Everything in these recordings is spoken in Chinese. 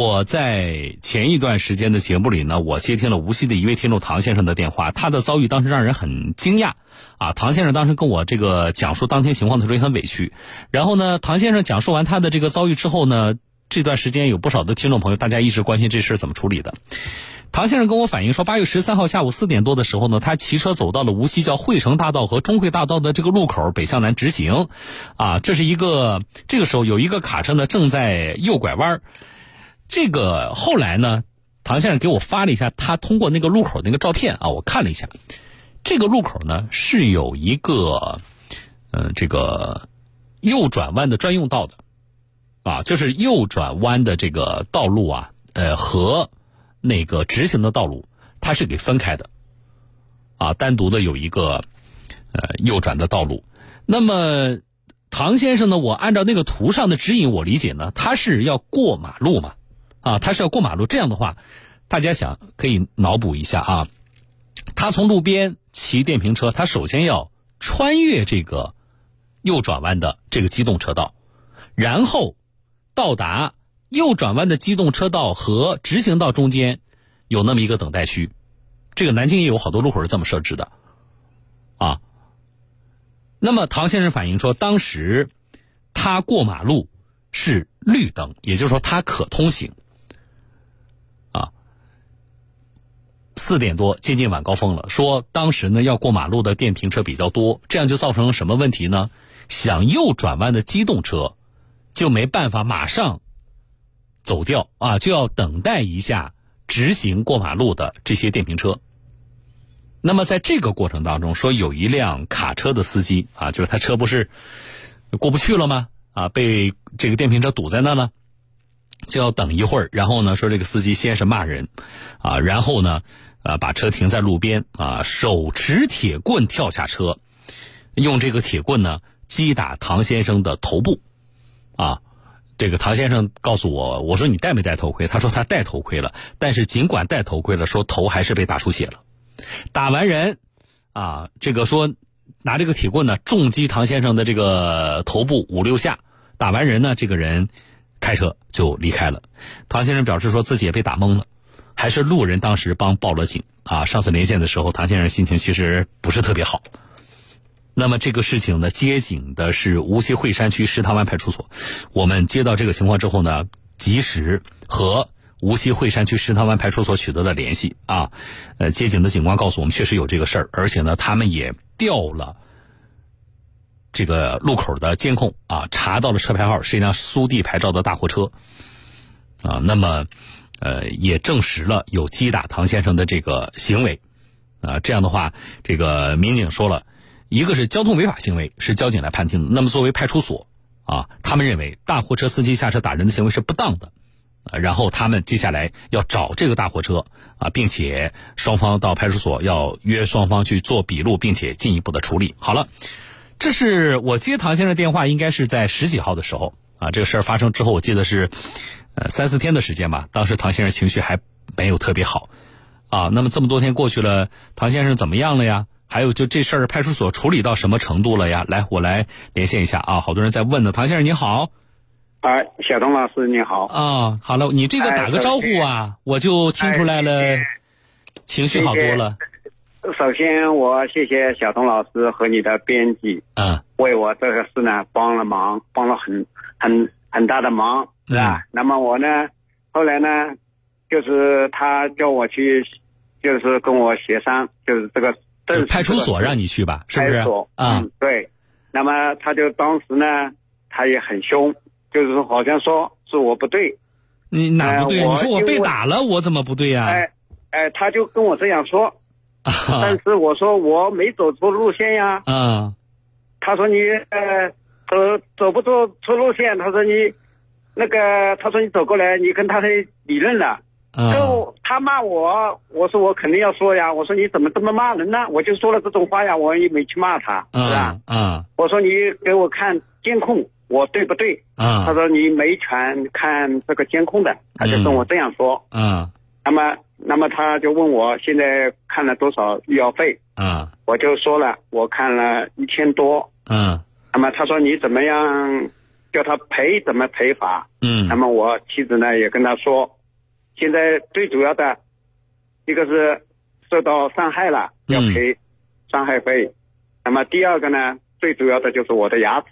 我在前一段时间的节目里呢，我接听了无锡的一位听众唐先生的电话，他的遭遇当时让人很惊讶，啊，唐先生当时跟我这个讲述当天情况的时候也很委屈，然后呢，唐先生讲述完他的这个遭遇之后呢，这段时间有不少的听众朋友，大家一直关心这事怎么处理的。唐先生跟我反映说，八月十三号下午四点多的时候呢，他骑车走到了无锡叫汇成大道和中汇大道的这个路口，北向南直行，啊，这是一个这个时候有一个卡车呢正在右拐弯。这个后来呢，唐先生给我发了一下他通过那个路口那个照片啊，我看了一下，这个路口呢是有一个，嗯，这个右转弯的专用道的，啊，就是右转弯的这个道路啊，呃，和那个直行的道路它是给分开的，啊，单独的有一个呃右转的道路。那么唐先生呢，我按照那个图上的指引，我理解呢，他是要过马路嘛。啊，他是要过马路，这样的话，大家想可以脑补一下啊。他从路边骑电瓶车，他首先要穿越这个右转弯的这个机动车道，然后到达右转弯的机动车道和直行道中间有那么一个等待区。这个南京也有好多路口是这么设置的啊。那么唐先生反映说，当时他过马路是绿灯，也就是说他可通行。四点多接近晚高峰了，说当时呢要过马路的电瓶车比较多，这样就造成了什么问题呢？想右转弯的机动车就没办法马上走掉啊，就要等待一下直行过马路的这些电瓶车。那么在这个过程当中，说有一辆卡车的司机啊，就是他车不是过不去了吗？啊，被这个电瓶车堵在那了，就要等一会儿。然后呢，说这个司机先是骂人啊，然后呢。啊，把车停在路边啊，手持铁棍跳下车，用这个铁棍呢击打唐先生的头部，啊，这个唐先生告诉我，我说你戴没戴头盔？他说他戴头盔了，但是尽管戴头盔了，说头还是被打出血了。打完人，啊，这个说拿这个铁棍呢重击唐先生的这个头部五六下，打完人呢，这个人开车就离开了。唐先生表示说自己也被打懵了。还是路人当时帮报了警啊！上次连线的时候，唐先生心情其实不是特别好。那么这个事情呢，接警的是无锡惠山区石塘湾派出所。我们接到这个情况之后呢，及时和无锡惠山区石塘湾派出所取得了联系啊。呃，接警的警官告诉我们，确实有这个事儿，而且呢，他们也调了这个路口的监控啊，查到了车牌号是一辆苏 D 牌照的大货车啊。那么。呃，也证实了有击打唐先生的这个行为，啊，这样的话，这个民警说了，一个是交通违法行为，是交警来判定的。那么作为派出所，啊，他们认为大货车司机下车打人的行为是不当的，然后他们接下来要找这个大货车，啊，并且双方到派出所要约双方去做笔录，并且进一步的处理。好了，这是我接唐先生电话，应该是在十几号的时候，啊，这个事儿发生之后，我记得是。呃，三四天的时间吧，当时唐先生情绪还没有特别好，啊，那么这么多天过去了，唐先生怎么样了呀？还有就这事儿，派出所处理到什么程度了呀？来，我来连线一下啊，好多人在问呢。唐先生你好，啊，小东老师你好，啊，好了，你这个打个招呼啊，我就听出来了，情绪好多了。首先，我谢谢小东老师和你的编辑，嗯，为我这个事呢帮了忙，帮了很很很大的忙。是吧？那么我呢，后来呢，就是他叫我去，就是跟我协商，就是这个派出所让你去吧，是不是？嗯，对。那么他就当时呢，他也很凶，就是说好像说是我不对。你哪不对？你说我被打了，我怎么不对呀？哎哎，他就跟我这样说，但是我说我没走错路线呀。嗯。他说你呃走走不走错路线？他说你。那个，他说你走过来，你跟他的理论了，就他骂我，我说我肯定要说呀，我说你怎么这么骂人呢？我就说了这种话呀，我也没去骂他，是吧？嗯，我说你给我看监控，我对不对？嗯，他说你没权看这个监控的，他就跟我这样说。嗯，那么，那么他就问我现在看了多少医药费？嗯，我就说了，我看了一千多。嗯，那么他说你怎么样？叫他赔怎么赔法。嗯。那么我妻子呢也跟他说，现在最主要的，一个是受到伤害了要赔伤害费，那么第二个呢最主要的就是我的牙齿。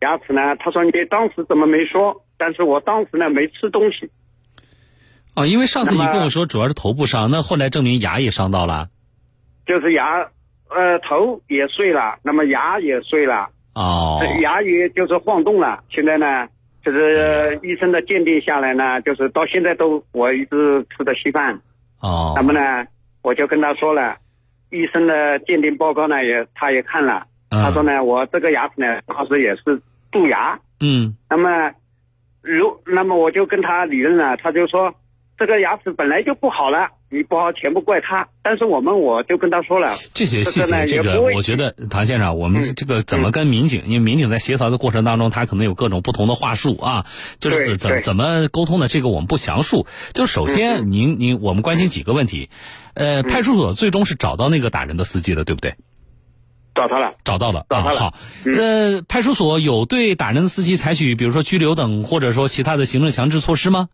牙齿呢，他说你当时怎么没说？但是我当时呢没吃东西。哦，因为上次你跟我说主要是头部伤，那后来证明牙也伤到了。就是牙，呃，头也碎了，那么牙也碎了。哦。牙龈就是晃动了。现在呢，就是医生的鉴定下来呢，就是到现在都我一直吃的稀饭。哦。那么呢，我就跟他说了，医生的鉴定报告呢也他也看了，他说呢，我这个牙齿呢，当时也是蛀牙。嗯。那么，如那么我就跟他理论了，他就说。这个牙齿本来就不好了，你不好全部怪他。但是我们我就跟他说了，这些细节，这个我觉得唐先生，我们这个怎么跟民警？因为民警在协调的过程当中，他可能有各种不同的话术啊，就是怎怎么沟通的，这个我们不详述。就首先，您您我们关心几个问题，呃，派出所最终是找到那个打人的司机了，对不对？找他了，找到了，找他了。好，呃，派出所有对打人的司机采取，比如说拘留等，或者说其他的行政强制措施吗？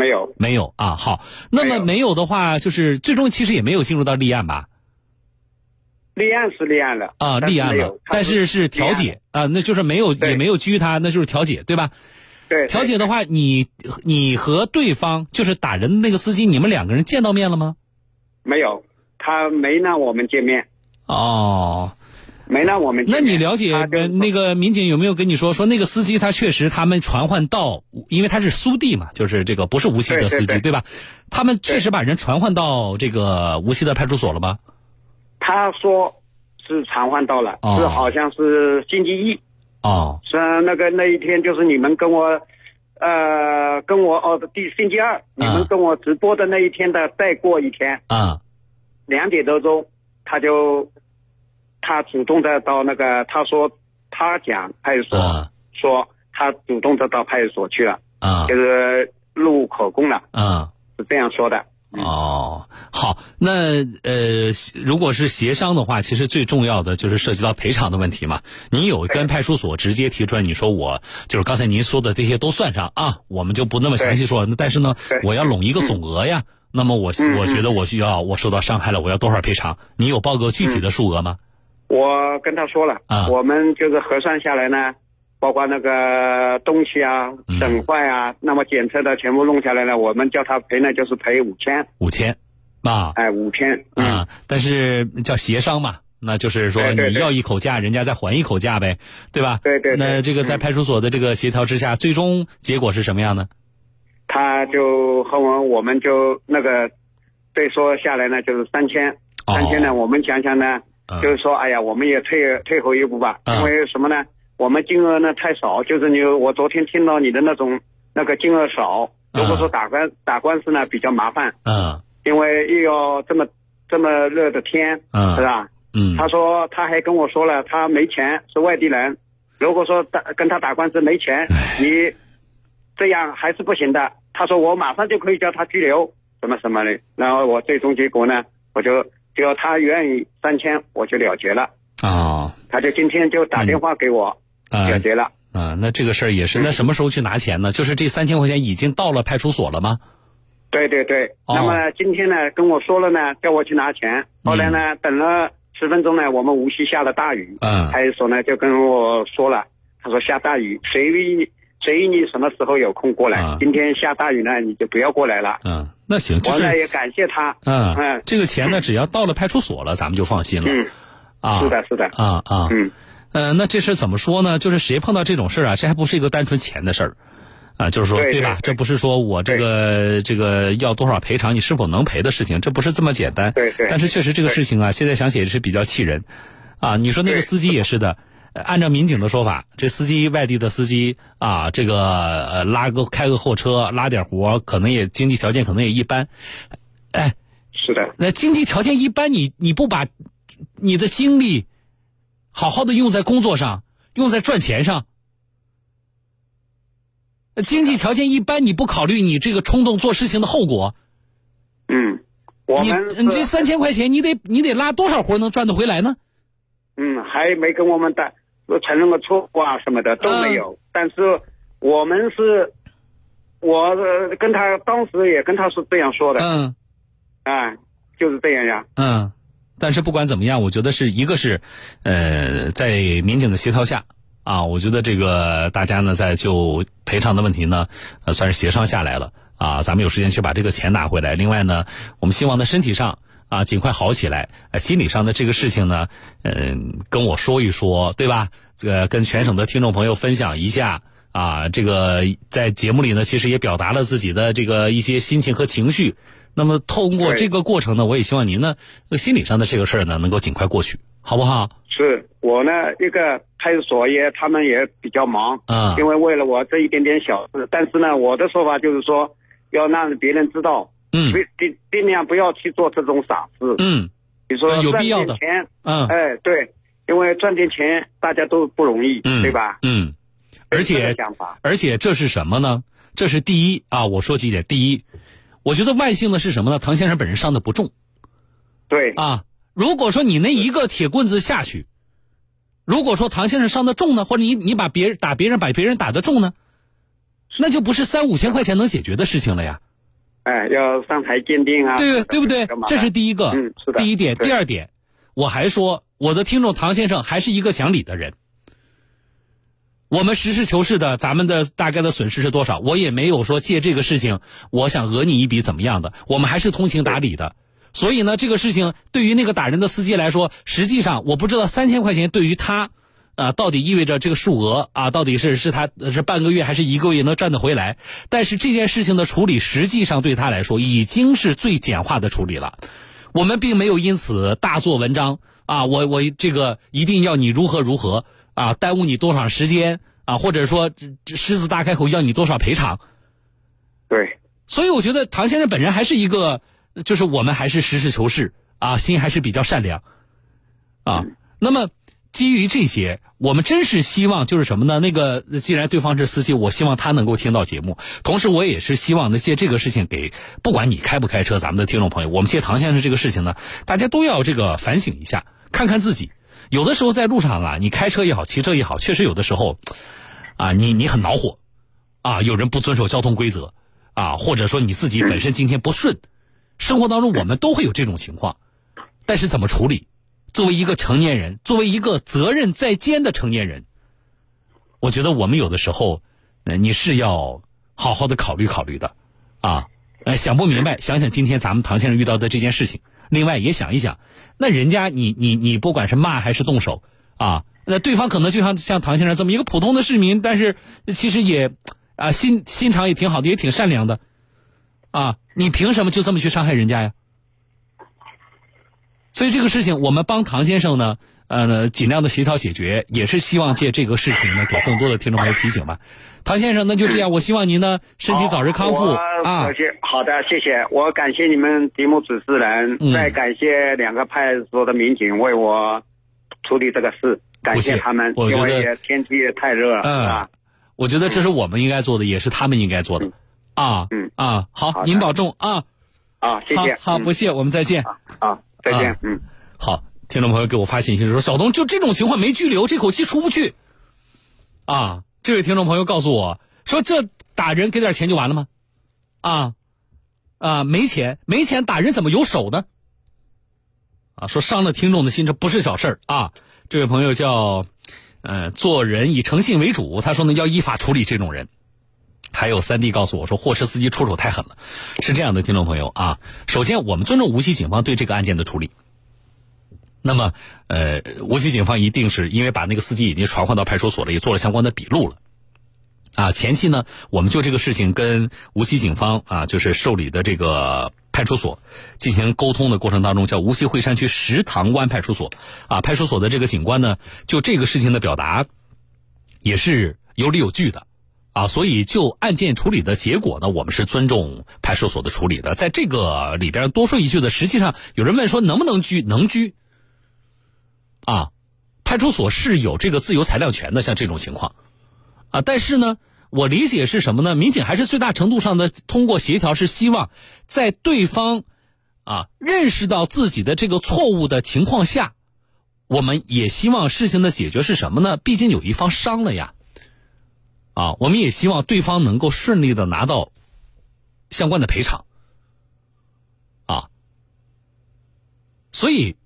没有，没有啊。好，那么没有的话，就是最终其实也没有进入到立案吧？立案是立案了啊，立案了，但是是调解啊，那就是没有也没有拘他，那就是调解，对吧？对，调解的话，你你和对方就是打人的那个司机，你们两个人见到面了吗？没有，他没让我们见面。哦。没让我们。那你了解那个民警有没有跟你说说那个司机他确实他们传唤到，因为他是苏地嘛，就是这个不是无锡的司机对吧？他们确实把人传唤到这个无锡的派出所了吗？他说是传唤到了，是好像是星期一。哦。是那个那一天就是你们跟我，呃，跟我哦第星期二你们跟我直播的那一天的再过一天。啊。两点多钟他就。他主动的到那个，他说他讲派出所说他主动的到派出所去了，啊，就是录口供了，啊，是这样说的。哦，好，那呃，如果是协商的话，其实最重要的就是涉及到赔偿的问题嘛。您有跟派出所直接提出来，你说我就是刚才您说的这些都算上啊，我们就不那么详细说。那但是呢，我要拢一个总额呀。那么我我觉得我需要我受到伤害了，我要多少赔偿？你有报个具体的数额吗？我跟他说了，啊我们就是核算下来呢，包括那个东西啊、损坏啊，那么检测的全部弄下来呢，我们叫他赔呢，就是赔五千。五千，啊，哎，五千啊，但是叫协商嘛，那就是说你要一口价，人家再还一口价呗，对吧？对对。那这个在派出所的这个协调之下，最终结果是什么样呢？他就和我我们就那个对说下来呢，就是三千，三千呢，我们想想呢。就是说，哎呀，我们也退退后一步吧，因为什么呢？我们金额呢太少，就是你我昨天听到你的那种那个金额少，如果说打官打官司呢比较麻烦，嗯，因为又要这么这么热的天，嗯，是吧？嗯，他说他还跟我说了，他没钱，是外地人，如果说打跟他打官司没钱，你这样还是不行的。他说我马上就可以叫他拘留，什么什么的。然后我最终结果呢，我就。只要他愿意三千，我就了结了。啊，他就今天就打电话给我，了结了。啊，那这个事儿也是，那什么时候去拿钱呢？就是这三千块钱已经到了派出所了吗？对对对。那么今天呢，跟我说了呢，叫我去拿钱。后来呢，等了十分钟呢，我们无锡下了大雨。嗯。派出所呢就跟我说了，他说下大雨，随随你什么时候有空过来。今天下大雨呢，你就不要过来了。嗯。那行，就是也感谢他。嗯嗯，这个钱呢，只要到了派出所了，咱们就放心了。嗯，啊，是的，是的。啊啊，嗯，呃，那这事怎么说呢？就是谁碰到这种事儿啊，这还不是一个单纯钱的事儿，啊，就是说，对吧？这不是说我这个这个要多少赔偿，你是否能赔的事情，这不是这么简单。对对。但是确实这个事情啊，现在想起也是比较气人，啊，你说那个司机也是的。按照民警的说法，这司机外地的司机啊，这个呃拉个开个货车拉点活，可能也经济条件可能也一般，哎，是的，那经济条件一般，你你不把你的精力好好的用在工作上，用在赚钱上，经济条件一般，你不考虑你这个冲动做事情的后果，嗯，我们你这三千块钱，你得你得拉多少活能赚得回来呢？嗯，还没跟我们打。承认个错误啊什么的都没有。但是我们是，我跟他当时也跟他是这样说的。嗯，啊，就是这样呀。嗯，但是不管怎么样，我觉得是一个是，呃，在民警的协调下啊，我觉得这个大家呢在就赔偿的问题呢，呃，算是协商下来了啊，咱们有时间去把这个钱拿回来。另外呢，我们希望在身体上。啊，尽快好起来。心理上的这个事情呢，嗯，跟我说一说，对吧？这个跟全省的听众朋友分享一下。啊，这个在节目里呢，其实也表达了自己的这个一些心情和情绪。那么，通过这个过程呢，我也希望您呢，心理上的这个事儿呢，能够尽快过去，好不好？是我呢，一个派出所也，他们也比较忙啊，因为为了我这一点点小事，但是呢，我的说法就是说，要让别人知道。嗯，尽尽量不要去做这种傻事。嗯，比如说有必要的钱，嗯，哎，对，因为赚点钱大家都不容易，对吧？嗯，而且而且这是什么呢？这是第一啊，我说几点。第一，我觉得万幸的是什么呢？唐先生本人伤的不重。对啊，如果说你那一个铁棍子下去，如果说唐先生伤的重呢，或者你你把别人打别人把别人打的重呢，那就不是三五千块钱能解决的事情了呀。哎，要上台鉴定啊！对对不对？这是第一个，嗯，是的。第一点，第二点，我还说，我的听众唐先生还是一个讲理的人。我们实事求是的，咱们的大概的损失是多少？我也没有说借这个事情，我想讹你一笔怎么样的？我们还是通情达理的。所以呢，这个事情对于那个打人的司机来说，实际上我不知道三千块钱对于他。啊，到底意味着这个数额啊，到底是是他是半个月还是一个月能赚得回来？但是这件事情的处理，实际上对他来说已经是最简化的处理了。我们并没有因此大做文章啊，我我这个一定要你如何如何啊，耽误你多少时间啊，或者说狮子大开口要你多少赔偿？对，所以我觉得唐先生本人还是一个，就是我们还是实事求是啊，心还是比较善良啊。那么。基于这些，我们真是希望就是什么呢？那个既然对方是司机，我希望他能够听到节目。同时，我也是希望呢借这个事情给不管你开不开车，咱们的听众朋友，我们借唐先生这个事情呢，大家都要这个反省一下，看看自己。有的时候在路上啊，你开车也好，骑车也好，确实有的时候，啊，你你很恼火，啊，有人不遵守交通规则，啊，或者说你自己本身今天不顺，生活当中我们都会有这种情况，但是怎么处理？作为一个成年人，作为一个责任在肩的成年人，我觉得我们有的时候，呃，你是要好好的考虑考虑的，啊，呃，想不明白，想想今天咱们唐先生遇到的这件事情，另外也想一想，那人家你你你不管是骂还是动手，啊，那对方可能就像像唐先生这么一个普通的市民，但是其实也啊心心肠也挺好的，也挺善良的，啊，你凭什么就这么去伤害人家呀？所以这个事情，我们帮唐先生呢，呃，尽量的协调解决，也是希望借这个事情呢，给更多的听众朋友提醒吧。唐先生，那就这样，我希望您呢身体早日康复啊。好的，谢谢，我感谢你们节目主持人，再感谢两个派出所的民警为我处理这个事，感谢他们，因为天气也太热了，嗯，我觉得这是我们应该做的，也是他们应该做的啊。嗯啊，好，您保重啊。啊，谢谢，好，不谢，我们再见。啊。再见，嗯，好，听众朋友给我发信息说，小东就这种情况没拘留，这口气出不去。啊，这位听众朋友告诉我说，这打人给点钱就完了吗？啊，啊，没钱，没钱打人怎么有手呢？啊，说伤了听众的心，这不是小事儿啊。这位朋友叫，呃，做人以诚信为主，他说呢要依法处理这种人。还有三弟告诉我说，货车司机出手太狠了，是这样的，听众朋友啊。首先，我们尊重无锡警方对这个案件的处理。那么，呃，无锡警方一定是因为把那个司机已经传唤到派出所了，也做了相关的笔录了。啊，前期呢，我们就这个事情跟无锡警方啊，就是受理的这个派出所进行沟通的过程当中，叫无锡惠山区石塘湾派出所啊，派出所的这个警官呢，就这个事情的表达也是有理有据的。啊，所以就案件处理的结果呢，我们是尊重派出所的处理的。在这个里边多说一句的，实际上有人问说能不能拘？能拘。啊，派出所是有这个自由裁量权的，像这种情况，啊，但是呢，我理解是什么呢？民警还是最大程度上的通过协调，是希望在对方啊认识到自己的这个错误的情况下，我们也希望事情的解决是什么呢？毕竟有一方伤了呀，啊，我们也希望对方能够顺利的拿到相关的赔偿，啊，所以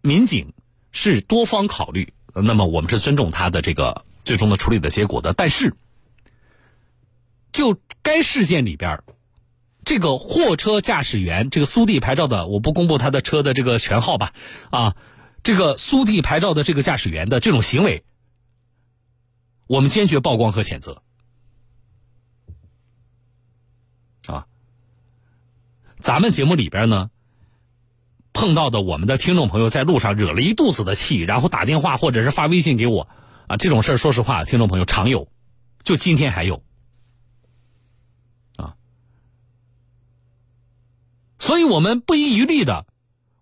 民警是多方考虑，那么我们是尊重他的这个最终的处理的结果的。但是，就该事件里边这个货车驾驶员，这个苏 D 牌照的，我不公布他的车的这个全号吧，啊。这个苏 D 牌照的这个驾驶员的这种行为，我们坚决曝光和谴责。啊，咱们节目里边呢，碰到的我们的听众朋友在路上惹了一肚子的气，然后打电话或者是发微信给我，啊，这种事儿说实话，听众朋友常有，就今天还有，啊，所以我们不遗余力的。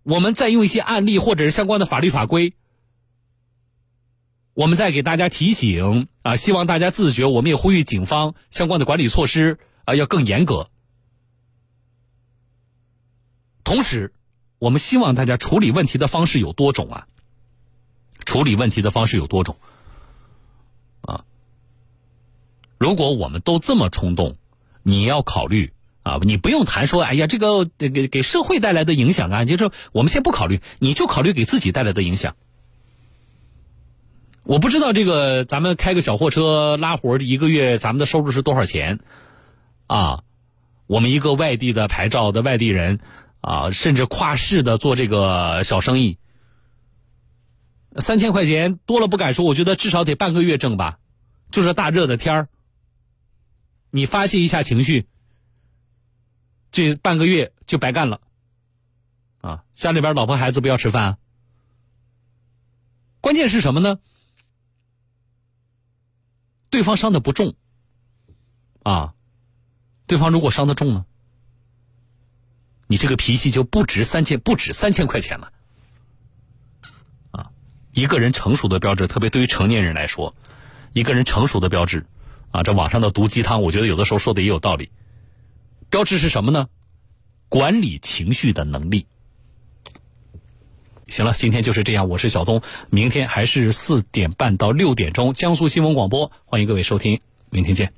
我们再用一些案例或者是相关的法律法规，我们再给大家提醒啊，希望大家自觉。我们也呼吁警方相关的管理措施啊要更严格。同时，我们希望大家处理问题的方式有多种啊，处理问题的方式有多种啊。如果我们都这么冲动，你要考虑。啊，你不用谈说，哎呀，这个给给给社会带来的影响啊，就是我们先不考虑，你就考虑给自己带来的影响。我不知道这个咱们开个小货车拉活一个月咱们的收入是多少钱啊？我们一个外地的牌照的外地人啊，甚至跨市的做这个小生意，三千块钱多了不敢说，我觉得至少得半个月挣吧。就是大热的天儿，你发泄一下情绪。这半个月就白干了，啊！家里边老婆孩子不要吃饭。啊关键是什么呢？对方伤的不重，啊，对方如果伤的重呢，你这个脾气就不值三千，不止三千块钱了，啊！一个人成熟的标志，特别对于成年人来说，一个人成熟的标志，啊，这网上的毒鸡汤，我觉得有的时候说的也有道理。标志是什么呢？管理情绪的能力。行了，今天就是这样。我是小东，明天还是四点半到六点钟，江苏新闻广播，欢迎各位收听，明天见。